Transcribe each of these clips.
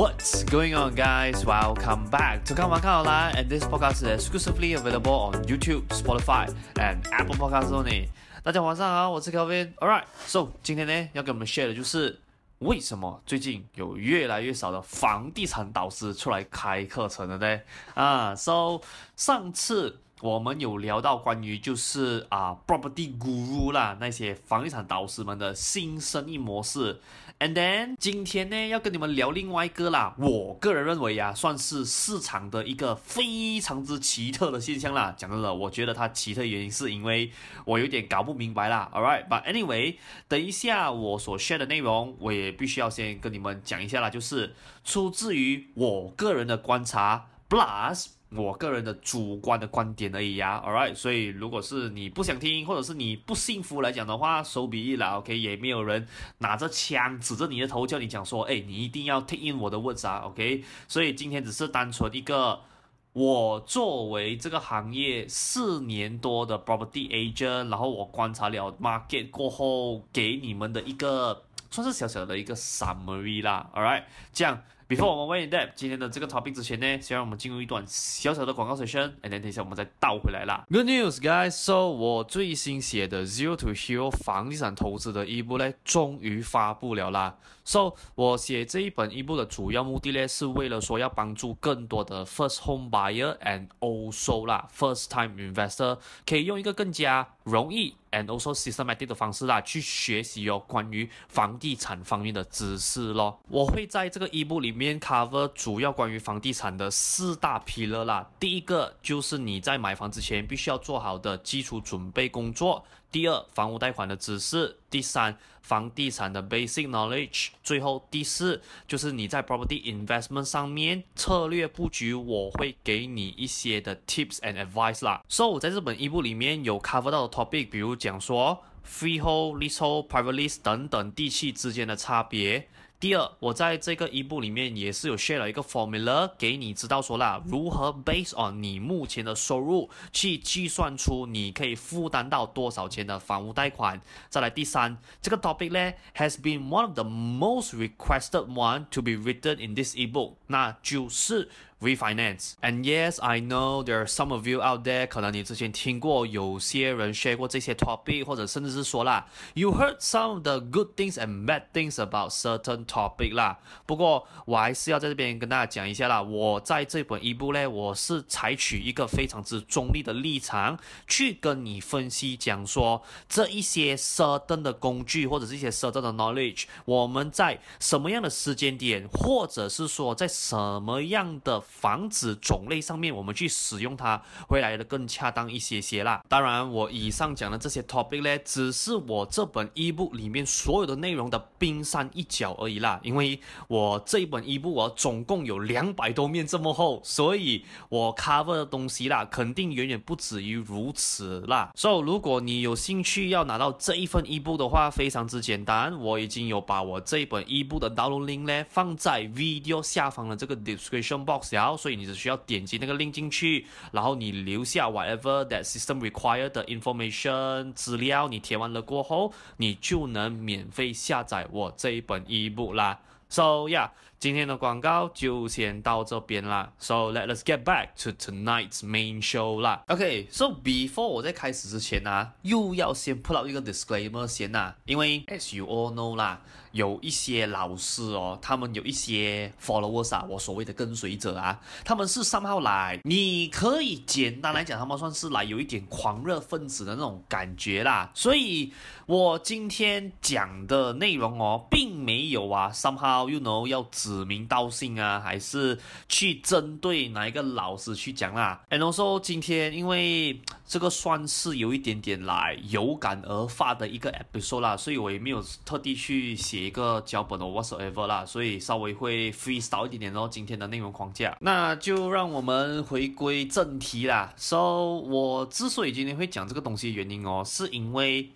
What's going on, guys? Welcome back to 看完看好啦 and this podcast is exclusively available on YouTube, Spotify, and Apple Podcasts only. 大家晚上好，我是 Kelvin. Alright, so 今天呢要跟我们 share 的就是为什么最近有越来越少的房地产导师出来开课程了呢？啊、，So 上次。我们有聊到关于就是啊，property guru 啦，那些房地产导师们的新生意模式。And then 今天呢，要跟你们聊另外一个啦，我个人认为呀、啊，算是市场的一个非常之奇特的现象啦。讲真的，我觉得它奇特原因是因为我有点搞不明白啦。All right，but anyway，等一下我所 share 的内容，我也必须要先跟你们讲一下啦，就是出自于我个人的观察，plus。我个人的主观的观点而已呀，All right，所以如果是你不想听，或者是你不幸福来讲的话，so be it 啦，OK，也没有人拿着枪指着你的头叫你讲说，哎，你一定要 take in 我的 words 啊，OK，所以今天只是单纯一个我作为这个行业四年多的 property agent，然后我观察了 market 过后给你们的一个算是小小的一个 summary 啦，All right，这样。Before 我们为 end up 今天的这个 topic 之前呢，先让我们进入一段小小的广告 session，and 等一下我们再倒回来啦。Good news, guys! So 我最新写的 Zero to Hero 房地产投资的一部呢，终于发布了啦。So 我写这一本一部的主要目的呢，是为了说要帮助更多的 first home buyer and also 啦 first time investor 可以用一个更加容易 and also systematic 的方式啦，去学习有关于房地产方面的知识咯。我会在这个 ebook 里面 cover 主要关于房地产的四大 pillar 啦。第一个就是你在买房之前必须要做好的基础准备工作。第二，房屋贷款的知识；第三，房地产的 basic knowledge；最后第四，就是你在 property investment 上面策略布局，我会给你一些的 tips and advice 啦。So 在这本 ebook 里面有 cover 到的 topic，比如讲说 freehold、leasehold、private lease 等等地契之间的差别。第二，我在这个一部里面也是有 share 了一个 formula 给你知道说啦，如何 base on 你目前的收入去计算出你可以负担到多少钱的房屋贷款。再来第三，这个 topic 呢 has been one of the most requested one to be written in this ebook，那就是 refinance。And yes, I know there are some of you out there，可能你之前听过有些人 share 过这些 topic，或者甚至是说啦，you heard some of the good things and bad things about certain topic 啦。不过我还是要在这边跟大家讲一下啦，我在这本 ebook 呢，我是采取一个非常之中立的立场去跟你分析讲说这一些 certain 的工具或者是一些 certain 的 knowledge，我们在什么样的时间点，或者是说在什么样的房子种类上面，我们去使用它会来的更恰当一些些啦。当然，我以上讲的这些 topic 呢，只是我这本一部里面所有的内容的冰山一角而已啦。因为我这一本一部我总共有两百多面这么厚，所以我 cover 的东西啦，肯定远远不止于如此啦。所以，如果你有兴趣要拿到这一份 ebook 的话，非常之简单，我已经有把我这一本 ebook 的 download link 呢放在 video 下方的这个 description box。然然后，所以你只需要点击那个 link 进去，然后你留下 whatever that system required 的 information 资料，你填完了过后，你就能免费下载我这一本 ebook 啦。So yeah，今天的广告就先到这边啦。So let us get back to tonight's main show 啦。OK，so before 我在开始之前、啊，又要先 put out 一个 disclaimer 先呐、啊，因为 as you all know 啦，有一些老师哦，他们有一些 followers 啊，我所谓的跟随者啊，他们是 somehow 来，你可以简单来讲，他们算是来有一点狂热分子的那种感觉啦。所以我今天讲的内容哦，并没有啊 somehow。You know 要指指名道姓啊，还是去针对哪一个老师去讲啦？And also 今天因为这个算是有一点点来有感而发的一个 episode 啦，所以我也没有特地去写一个脚本的 whatsoever 啦，所以稍微会 freestyle 一点点哦。今天的内容框架，那就让我们回归正题啦。So 我之所以今天会讲这个东西的原因哦，是因为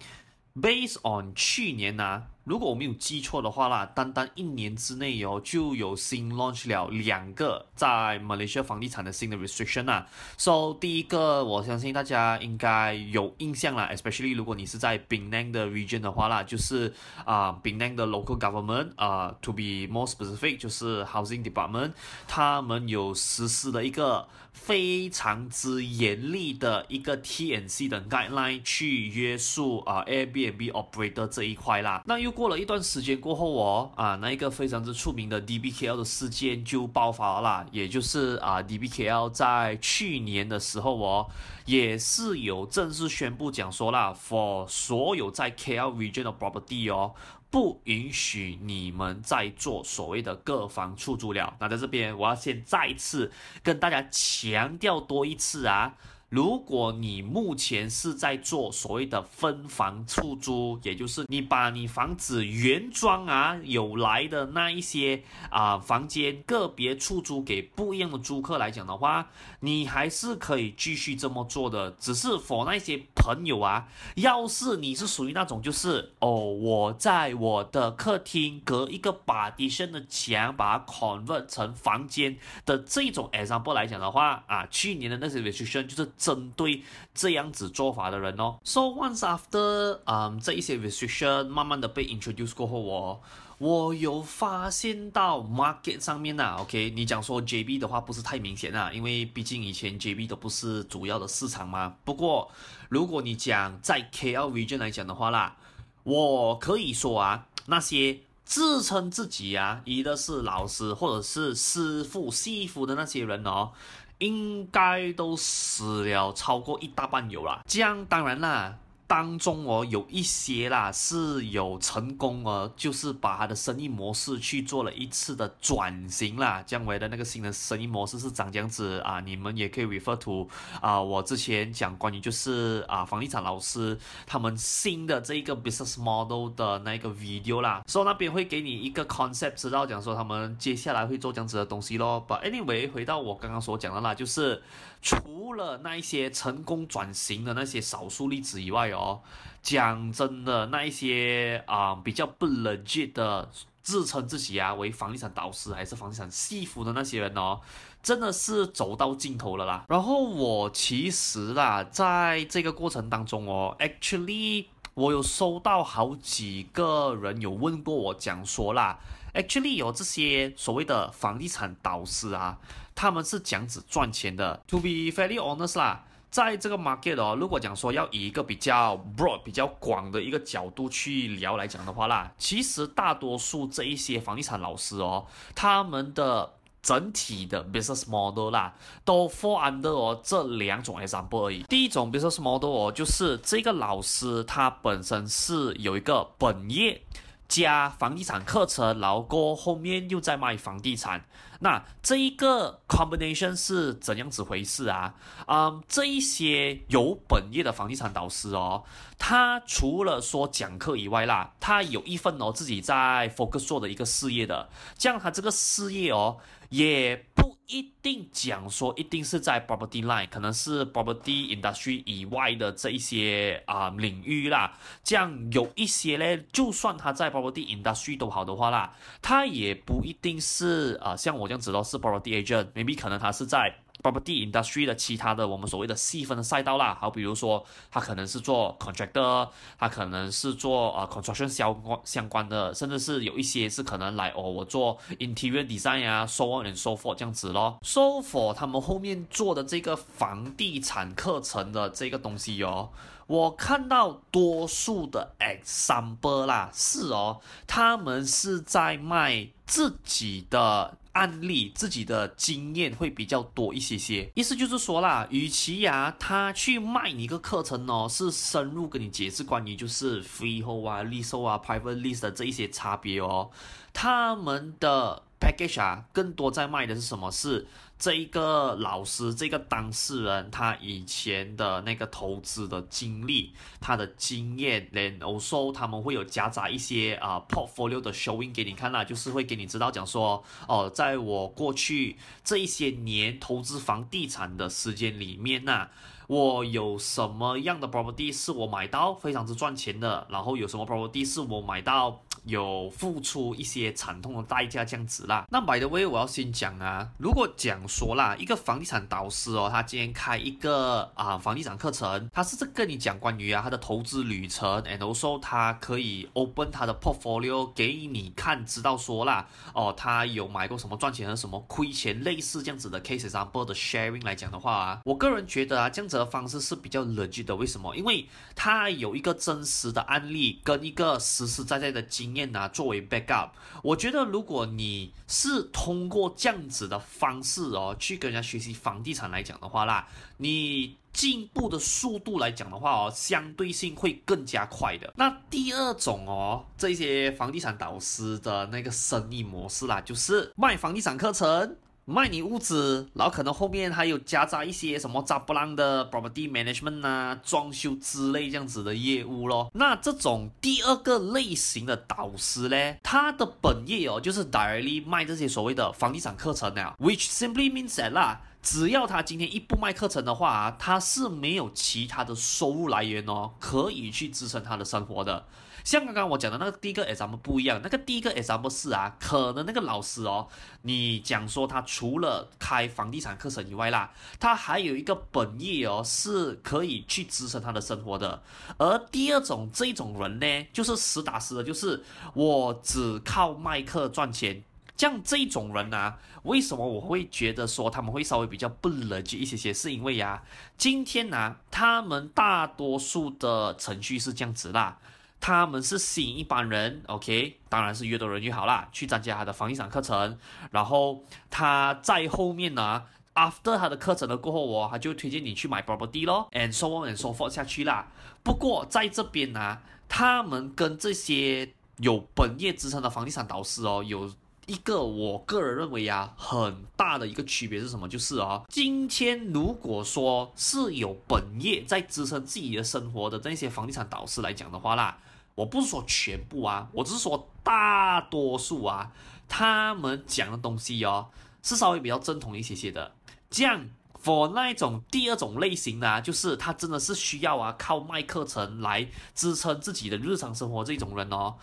based on 去年呐、如果我没有记错的话啦，单单一年之内哦，就有新 launch 了两个在马来西亚房地产的新的 restriction 啊。So 第一个，我相信大家应该有印象啦，especially 如果你是在 Penang 的 region 的话啦，就是啊、呃、Penang 的 local government 啊、，to be more specific，就是 housing department，他们有实施了一个非常之严厉的一个 TNC 的 guideline 去约束啊、Airbnb operator 这一块啦。那又过了一段时间过后哦，啊，那一个非常之出名的 DBKL 的事件就爆发了啦，也就是啊，DBKL 在去年的时候哦，也是有正式宣布讲说啦，for 所有在 KL region 的 property 哦，不允许你们再做所谓的个房出租了。那在这边，我要先再一次跟大家强调多一次啊。如果你目前是在做所谓的分房出租，也就是你把你房子原装啊有来的那一些啊房间个别出租给不一样的租客来讲的话，你还是可以继续这么做的。只是说那些朋友啊，要是你是属于那种就是哦，我在我的客厅隔一个 p a r t i o n 的墙，把它 convert 成房间的这种 example 来讲的话啊，去年的那些 restriction 就是。针对这样子做法的人哦，so once after，嗯，这一些 restriction 慢慢的被 introduce 过后，我我有发现到 market 上面呐，OK，你讲说 JB 的话不是太明显啊，因为毕竟以前 JB 都不是主要的市场嘛。不过如果你讲在 KL region 来讲的话啦，我可以说啊，那些自称自己啊，一个是老师或者是师傅、师傅的那些人哦。应该都死了超过一大半有啦，这样当然啦。当中哦，有一些啦是有成功哦，就是把他的生意模式去做了一次的转型啦。将来的那个新的生意模式是长这样子啊，你们也可以 refer to 啊，我之前讲关于就是啊房地产老师他们新的这一个 business model 的那个 video 啦，所以那边会给你一个 concept，知道讲说他们接下来会做这样子的东西咯。But anyway，回到我刚刚所讲的啦，就是除了那一些成功转型的那些少数例子以外哦。讲真的，那一些啊、比较不 legit 的自称自己啊为房地产导师还是房地产师傅的那些人哦，真的是走到尽头了啦。然后我其实啦，在这个过程当中哦，actually 我有收到好几个人有问过我讲说啦，actually 有这些所谓的房地产导师啊，他们是讲子赚钱的。To be fairly honest 啦。在这个 market 哦，如果讲说要以一个比较 broad、比较广的一个角度去聊来讲的话啦，其实大多数这一些房地产老师哦，他们的整体的 business model 啦，都 fall under 哦这两种 example 而已。第一种 business model 哦，就是这个老师他本身是有一个本业。加房地产课程，然后过后面又在卖房地产，那这一个 combination 是怎样子回事啊？嗯，这一些有本业的房地产导师哦，他除了说讲课以外啦，他有一份哦自己在 focus 做的一个事业的，这样他这个事业哦也。一定讲说，一定是在 property line，可能是 property industry 以外的这一些啊、呃、领域啦。这样有一些呢，就算他在 property industry 都好的话啦，他也不一定是啊、呃，像我这样子都是 property agent，maybe 可能他是在。Property industry 的其他的我们所谓的细分的赛道啦，好，比如说他可能是做 contractor，他可能是做呃 construction 相关相关的，甚至是有一些是可能来哦，我做 interior design 啊，so on and so forth 这样子咯。So for 他们后面做的这个房地产课程的这个东西哦，我看到多数的 example 啦，是哦，他们是在卖自己的。案例自己的经验会比较多一些些，意思就是说啦，与其呀他去卖你一个课程哦，是深入跟你解释关于就是 freehold 啊、leasehold 啊、private lease 的这一些差别哦，他们的。package 啊，更多在卖的是什么？是这一个老师，这个当事人他以前的那个投资的经历，他的经验，然后他们会有夹杂一些啊、呃、portfolio 的 showing 给你看啦，就是会给你知道讲说，哦、在我过去这一些年投资房地产的时间里面呐、我有什么样的 property 是我买到非常之赚钱的，然后有什么 property 是我买到。有付出一些惨痛的代价这样子啦。那 by the way，我要先讲啊，如果讲说啦，一个房地产导师哦，他今天开一个啊房地产课程，他是在跟你讲关于啊他的投资旅程，and also 他可以 open 他的 portfolio 给你看，知道说啦，哦，他有买过什么赚钱和什么亏钱，类似这样子的 case example 的 sharing 来讲的话啊，我个人觉得啊，这样子的方式是比较 legit 的。为什么？因为他有一个真实的案例跟一个实实在在的经验啊，作为 backup。我觉得如果你是通过这样子的方式哦，去跟人家学习房地产来讲的话啦，你进步的速度来讲的话哦，相对性会更加快的。那第二种哦，这些房地产导师的那个生意模式啦，就是卖房地产课程。卖你屋子，然后可能后面还有夹杂一些什么杂不浪的 property management 啊、装修之类这样子的业务咯。那这种第二个类型的导师呢，他的本业哦，就是 directly 卖这些所谓的房地产课程啊，which simply means that 啦，只要他今天一不卖课程的话啊，他是没有其他的收入来源哦，可以去支撑他的生活的。像刚刚我讲的那个第一个 example 不一样，那个第一个 example 是啊，可能那个老师哦，你讲说他除了开房地产课程以外啦，他还有一个本业哦，是可以去支撑他的生活的。而第二种这种人呢，就是实打实的，就是我只靠卖课赚钱。像这种人啊，为什么我会觉得说他们会稍微比较不 legit 一些些？是因为呀，今天呢、啊，他们大多数的程序是这样子啦。他们是吸引一般人，OK，当然是越多人越好啦，去参加他的房地产课程。然后他在后面呢，after 他的课程的过后哦，他就推荐你去买 property 咯，and so on and so forth 下去啦。不过在这边呢，他们跟这些有本业支撑的房地产导师哦，有一个我个人认为呀，很大的一个区别是什么？就是哦，今天如果说是有本业在支撑自己的生活的这些房地产导师来讲的话啦。我不是说全部啊，我只是说大多数啊，他们讲的东西哦，是稍微比较正统一些些的。这样，for 那一种第二种类型的，就是他真的是需要啊靠卖课程来支撑自己的日常生活这种人哦，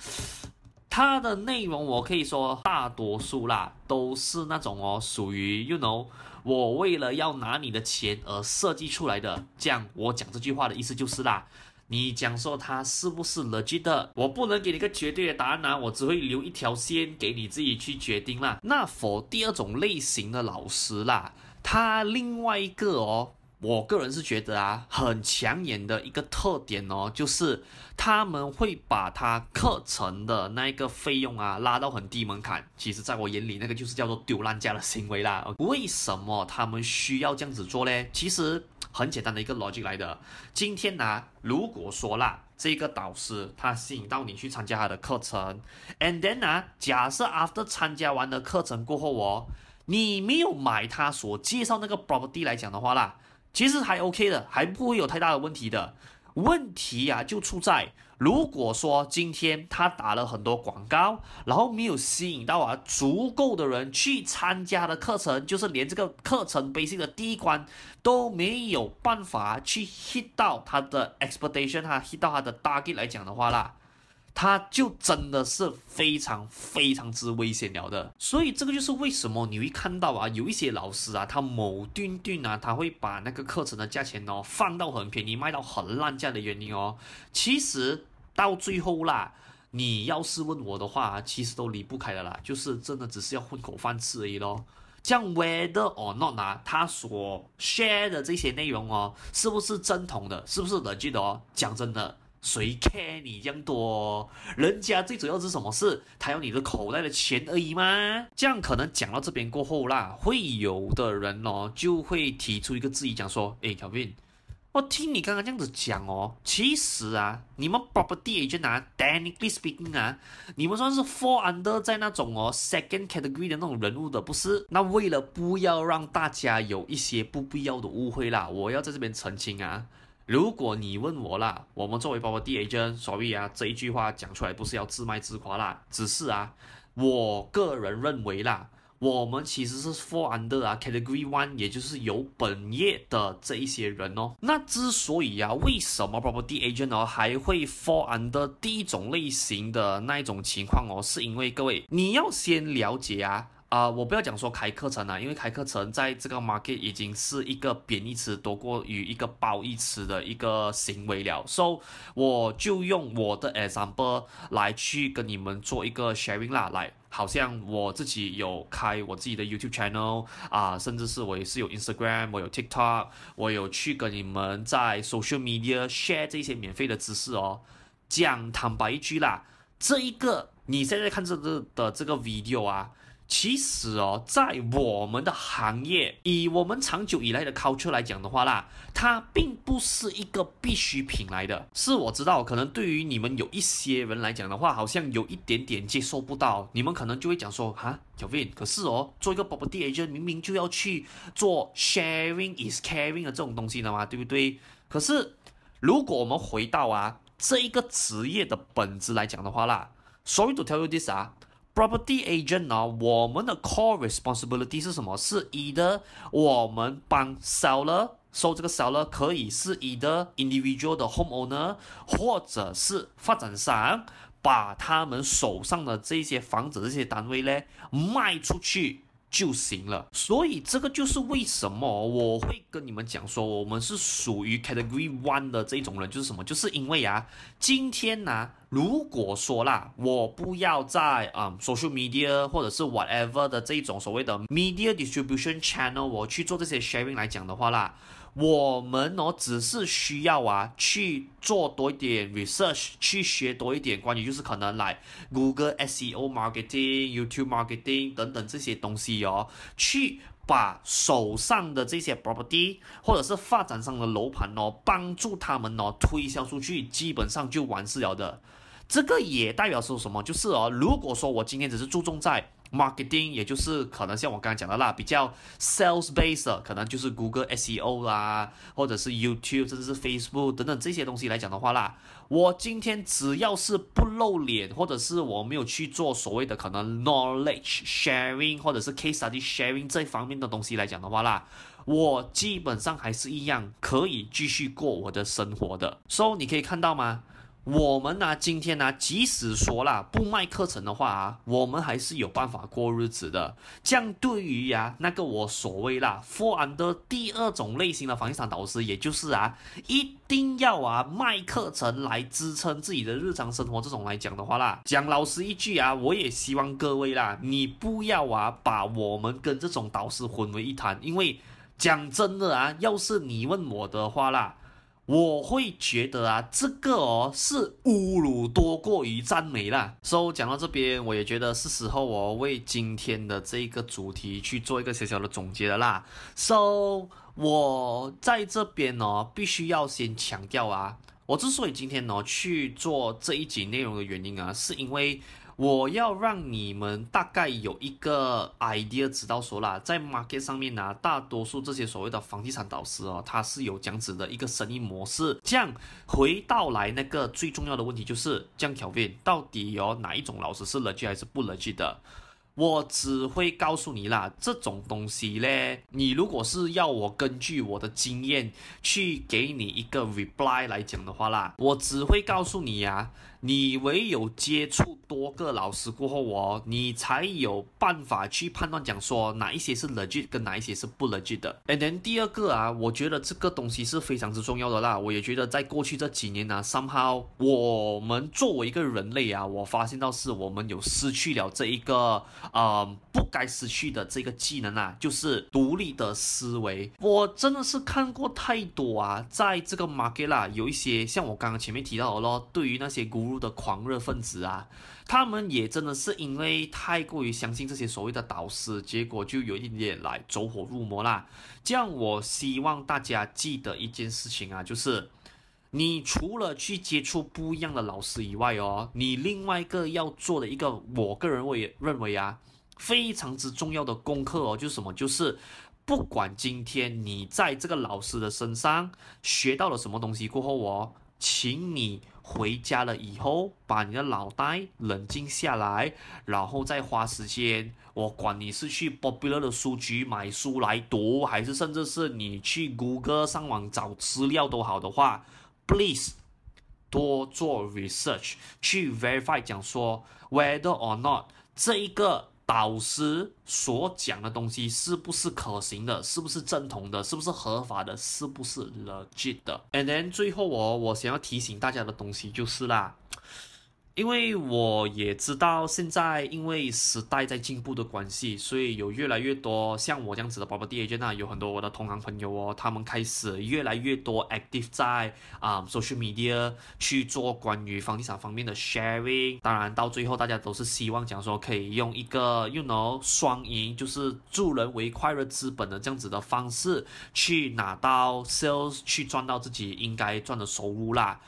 他的内容我可以说大多数啦，都是那种哦，属于 you know，我为了要拿你的钱而设计出来的。这样，我讲这句话的意思就是啦。你讲说他是不是 legit 的？我不能给你个绝对的答案啊，我只会留一条线给你自己去决定啦。那否第二种类型的老师啦，他另外一个哦，我个人是觉得啊，很抢眼的一个特点哦，就是他们会把他课程的那一个费用啊拉到很低门槛。其实，在我眼里，那个就是叫做丢烂价的行为啦。为什么他们需要这样子做呢？其实。很简单的一个逻辑来的。今天呢、如果说啦，这个导师他吸引到你去参加他的课程，and then 呢、啊，假设 after 参加完的课程过后哦，你没有买他所介绍那个 property 来讲的话啦，其实还 OK 的，还不会有太大的问题的。问题呀、啊，就出在。如果说今天他打了很多广告，然后没有吸引到啊足够的人去参加的课程，就是连这个课程 basic 的第一关都没有办法去 hit 到他的 expectation，哈 hit 到他的 target 来讲的话啦。他就真的是非常非常之危险了的，所以这个就是为什么你会看到啊，有一些老师啊，他某顿顿啊，他会把那个课程的价钱哦放到很便宜，卖到很烂价的原因哦，其实到最后啦，你要是问我的话，其实都离不开的啦，就是真的只是要混口饭吃而已咯。这样 whether or not 啊，他所 share 的这些内容哦，是不是正统的，是不是 legit 的哦？讲真的。谁 care 你这样多？人家最主要是什么事？他要你的口袋的钱而已吗？这样可能讲到这边过后啦，会有的人哦就会提出一个质疑，讲说：诶，Kelvin，我听你刚刚这样子讲哦，其实啊，你们 property agent 啊，technically speaking 啊，你们算是 fall under 在那种哦 second category 的那种人物的，不是？那为了不要让大家有一些不必要的误会啦，我要在这边澄清啊。如果你问我啦，我们作为 Property Agent，所以啊，这一句话讲出来不是要自卖自夸啦，只是啊，我个人认为啦，我们其实是 fall under 啊 category one，也就是有本业的这一些人哦。那之所以啊，为什么 property agent 哦还会 fall under 第一种类型的那一种情况哦？是因为各位你要先了解啊。啊、我不要讲说开课程啊，因为开课程在这个 market 已经是一个贬义词多过于一个褒义词的一个行为了。So，我就用我的 example 来去跟你们做一个 sharing 啦，来，好像我自己有开我自己的 YouTube channel 啊，甚至是我也是有 Instagram，我有 TikTok，我有去跟你们在 social media share 这些免费的知识哦。讲坦白一句啦，这一个你现在看这个的这个 video 啊。其实哦，在我们的行业，以我们长久以来的 culture 来讲的话啦，它并不是一个必需品来的。是我知道，可能对于你们有一些人来讲的话，好像有一点点接受不到。你们可能就会讲说，哈小 V，可是哦，做一个 property agent 明明就要去做 sharing is caring 的这种东西的嘛，对不对？可是如果我们回到啊这一个职业的本质来讲的话啦，sorry to tell you this 啊。Property agent 呢，我们的 core responsibility 是什么？是 either 我们帮 seller 收这个 seller 可以是 either individual 的 homeowner，或者是发展商把他们手上的这些房子、这些单位呢卖出去。就行了，所以这个就是为什么我会跟你们讲说，我们是属于 category one 的这种人，就是什么？就是因为啊，今天呢、如果说啦，我不要在啊 social media 或者是 whatever 的这种所谓的 media distribution channel，我去做这些 sharing 来讲的话啦。我们哦，只是需要啊去做多一点 research，去学多一点关于就是可能来 Google SEO marketing、YouTube marketing 等等这些东西哦，去把手上的这些 property 或者是发展商的楼盘哦，帮助他们哦推销出去，基本上就完事了的。这个也代表说什么？就是哦，如果说我今天只是注重在 marketing，也就是可能像我刚刚讲的啦，比较 sales based，可能就是 Google SEO 啦，或者是 YouTube，甚至是 Facebook 等等这些东西来讲的话啦，我今天只要是不露脸，或者是我没有去做所谓的可能 knowledge sharing，或者是 case study sharing 这方面的东西来讲的话啦，我基本上还是一样可以继续过我的生活的。So 你可以看到吗？我们呢、今天呢、即使说啦不卖课程的话啊，我们还是有办法过日子的。这样对于呀、那个我所谓啦，fall under 第二种类型的房地产导师，也就是啊，一定要啊卖课程来支撑自己的日常生活这种来讲的话啦，讲老实一句啊，我也希望各位啦，你不要啊把我们跟这种导师混为一谈，因为讲真的啊，要是你问我的话啦。我会觉得啊，这个哦是侮辱多过于赞美啦。So 讲到这边，我也觉得是时候我为今天的这个主题去做一个小小的总结了啦。So 我在这边哦，必须要先强调啊，我之所以今天呢去做这一集内容的原因啊，是因为。我要让你们大概有一个 idea，知道说啦，在 market 上面呢、大多数这些所谓的房地产导师哦，他是有这样子的一个生意模式。这样回到来那个最重要的问题就是，这样 Kelvin 到底有哪一种老师是 legit 还是不 legit 的？我只会告诉你啦，这种东西嘞，你如果是要我根据我的经验去给你一个 reply 来讲的话啦，我只会告诉你呀、你唯有接触多个老师过后哦，你才有办法去判断讲说哪一些是 legit 跟哪一些是不 legit 的。And then 第二个啊，我觉得这个东西是非常之重要的啦。我也觉得在过去这几年呢、啊，somehow 我们作为一个人类啊，我发现到是我们有失去了这一个呃不该失去的这个技能啊，就是独立的思维。我真的是看过太多啊，在这个 market 啦，有一些像我刚刚前面提到的咯，对于那些的狂热分子啊，他们也真的是因为太过于相信这些所谓的导师，结果就有一点点来走火入魔啦。这样，我希望大家记得一件事情啊，就是你除了去接触不一样的老师以外哦，你另外一个要做的一个，我个人会认为啊，非常之重要的功课哦，就是什么？就是不管今天你在这个老师的身上学到了什么东西过后哦。请你回家了以后，把你的脑袋冷静下来，然后再花时间。我管你是去 Popular 的书局买书来读，还是甚至是你去谷歌上网找资料都好的话，please 多做 research，去 verify 讲说 whether or not 这一个。导师所讲的东西是不是可行的？是不是正统的？是不是合法的？是不是 legit 的？And then 最后我我想要提醒大家的东西就是啦。因为我也知道，现在因为时代在进步的关系，所以有越来越多像我这样子的宝宝 D A J 呐，有很多我的同行朋友哦，他们开始越来越多 active 在啊、social media 去做关于房地产方面的 sharing。当然，到最后大家都是希望讲说可以用一个 you know 双赢，就是助人为快乐之本的这样子的方式去拿到 sales，去赚到自己应该赚的收入啦。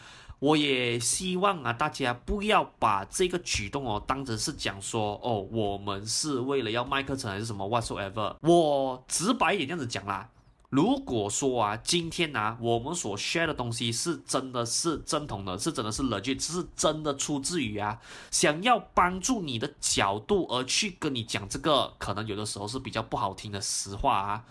我也希望啊，大家不要把这个举动哦当成是讲说哦，我们是为了要卖课程还是什么 whatsoever。我直白一点这样子讲啦，如果说啊，今天啊，我们所 share 的东西是真的是正统的，是真的是 legit，是真的出自于啊，想要帮助你的角度而去跟你讲这个，可能有的时候是比较不好听的实话啊。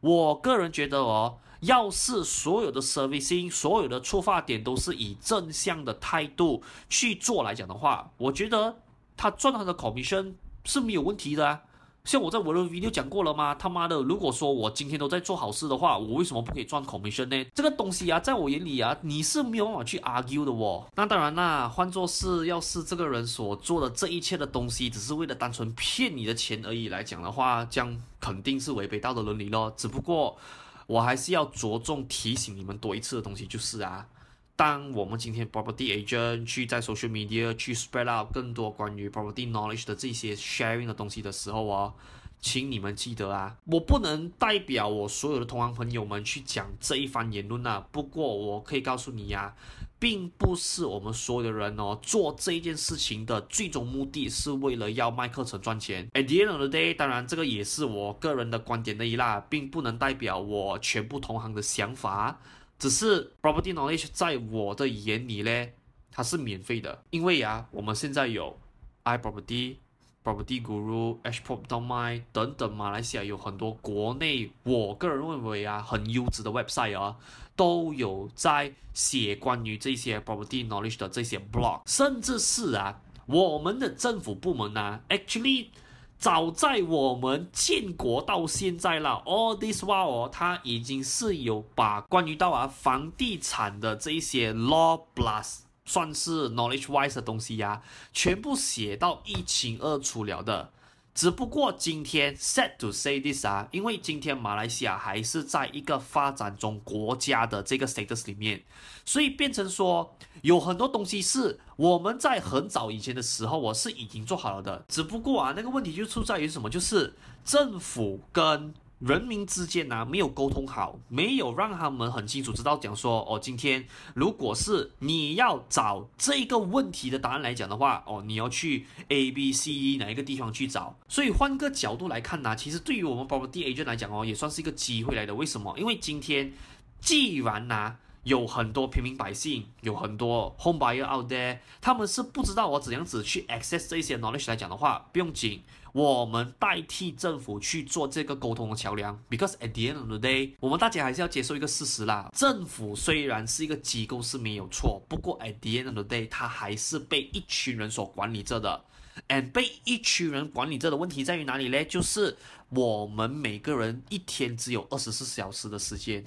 我个人觉得哦。要是所有的 servicing，所有的出发点都是以正向的态度去做来讲的话，我觉得他赚他的 commission 是没有问题的啊。像我在我的 video 讲过了吗？他妈的，如果说我今天都在做好事的话，我为什么不可以赚 commission 呢？这个东西啊，在我眼里啊，你是没有办法去 argue 的哦。那当然啦，换作是要是这个人所做的这一切的东西，只是为了单纯骗你的钱而已来讲的话，这样肯定是违背道德伦理咯。只不过。我还是要着重提醒你们多一次的东西，就是啊，当我们今天 property agent 去在 social media 去 spread out 更多关于 property knowledge 的这些 sharing 的东西的时候哦，请你们记得啊，我不能代表我所有的同行朋友们去讲这一番言论啊。不过我可以告诉你呀。并不是我们所有的人哦，做这一件事情的最终目的是为了要卖课程赚钱。At the end of the day，当然这个也是我个人的观点的一啦，并不能代表我全部同行的想法。只是 property knowledge 在我的眼里呢，它是免费的，因为呀，我们现在有 iProperty。Property Guru、Hprop.my 等等，马来西亚有很多国内，我个人认为啊，很优质的 website 啊，都有在写关于这些 property knowledge 的这些 blog，甚至是啊，我们的政府部门啊，actually 早在我们建国到现在了，all this while 哦，它已经是有把关于到啊房地产的这一些 law plus。算是 knowledge wise 的东西呀、全部写到一清二楚了的。只不过今天 sad to say this 啊，因为今天马来西亚还是在一个发展中国家的这个 status 里面，所以变成说有很多东西是我们在很早以前的时候我是已经做好了的。只不过啊，那个问题就出在于什么？就是政府跟人民之间呢、啊、没有沟通好，没有让他们很清楚知道讲说哦，今天如果是你要找这个问题的答案来讲的话，哦，你要去 A、B、C、E 哪一个地方去找？所以换个角度来看呢、啊，其实对于我们 property agent 来讲哦，也算是一个机会来的。为什么？因为今天既然呢、啊。有很多平民百姓，有很多 home buyer out there，他们是不知道我怎样子去 access 这些 knowledge 来讲的话，不用紧，我们代替政府去做这个沟通的桥梁。Because at the end of the day，我们大家还是要接受一个事实啦，政府虽然是一个机构是没有错，不过 at the end of the day，它还是被一群人所管理着的。And 被一群人管理着的问题在于哪里呢？就是我们每个人一天只有二十四小时的时间。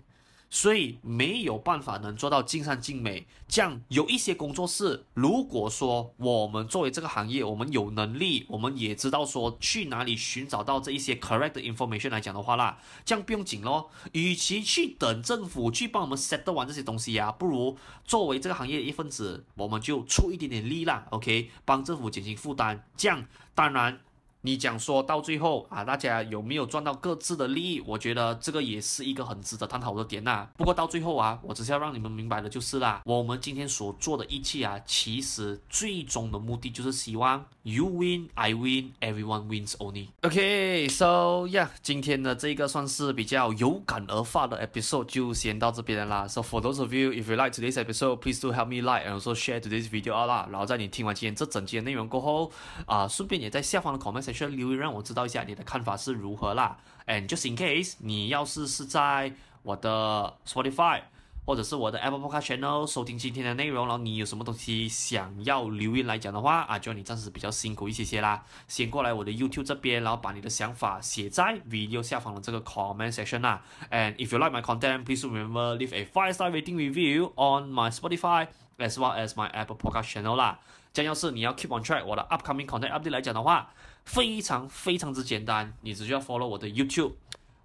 所以没有办法能做到尽善尽美。这样有一些工作室，如果说我们作为这个行业，我们有能力，我们也知道说去哪里寻找到这一些 correct information 来讲的话啦，这样不用紧咯。与其去等政府去帮我们 settle 完这些东西呀、不如作为这个行业的一份子，我们就出一点点力啦，OK，帮政府减轻负担。这样当然。你讲说到最后啊，大家有没有赚到各自的利益？我觉得这个也是一个很值得探讨的点呐。不过到最后啊，我只是要让你们明白的就是啦，我们今天所做的一切啊，其实最终的目的就是希望 you win, I win, everyone wins only. Okay, so yeah，今天的这个算是比较有感而发的 episode 就先到这边啦。So for those of you if you like today's episode, please do help me like and also share today's video 啦。然后在你听完今天这整期的内容过后啊，顺便也在下方的 comment 留言让我知道一下你的看法是如何啦。And just in case 你要是是在我的 Spotify 或者是我的 Apple Podcast Channel 收听今天的内容，然后你有什么东西想要留言来讲的话啊，就你暂时比较辛苦一些些啦。先过来我的 YouTube 这边，然后把你的想法写在 video 下方的这个 comment section 啦。And if you like my content, please remember leave a five star rating review on my Spotify as well as my Apple Podcast Channel 啦。将要是你要 keep on track 我的 upcoming content update 来讲的话，非常非常之简单，你只需要 follow 我的 YouTube、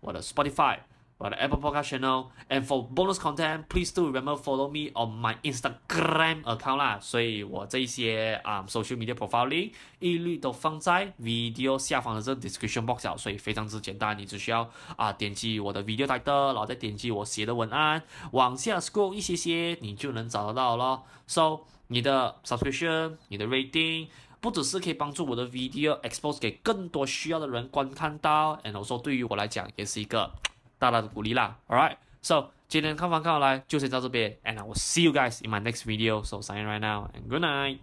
我的 Spotify、我的 Apple Podcast Channel，and for bonus content，please do remember follow me on my Instagram account 啦。所以我这一些啊、social media profiling 一律都放在 video 下方的这个 description box 所以非常之简单，你只需要啊点击我的 video title，然后再点击我写的文案，往下 scroll 一些些，你就能找得到了。So 你的 subscription，你的 rating，不只是可以帮助我的 video expose 给更多需要的人观看到，and also 对于我来讲也是一个大大的鼓励啦。Alright，so 今天看法看好来就先到这边，and I will see you guys in my next video. So sign right now and good night.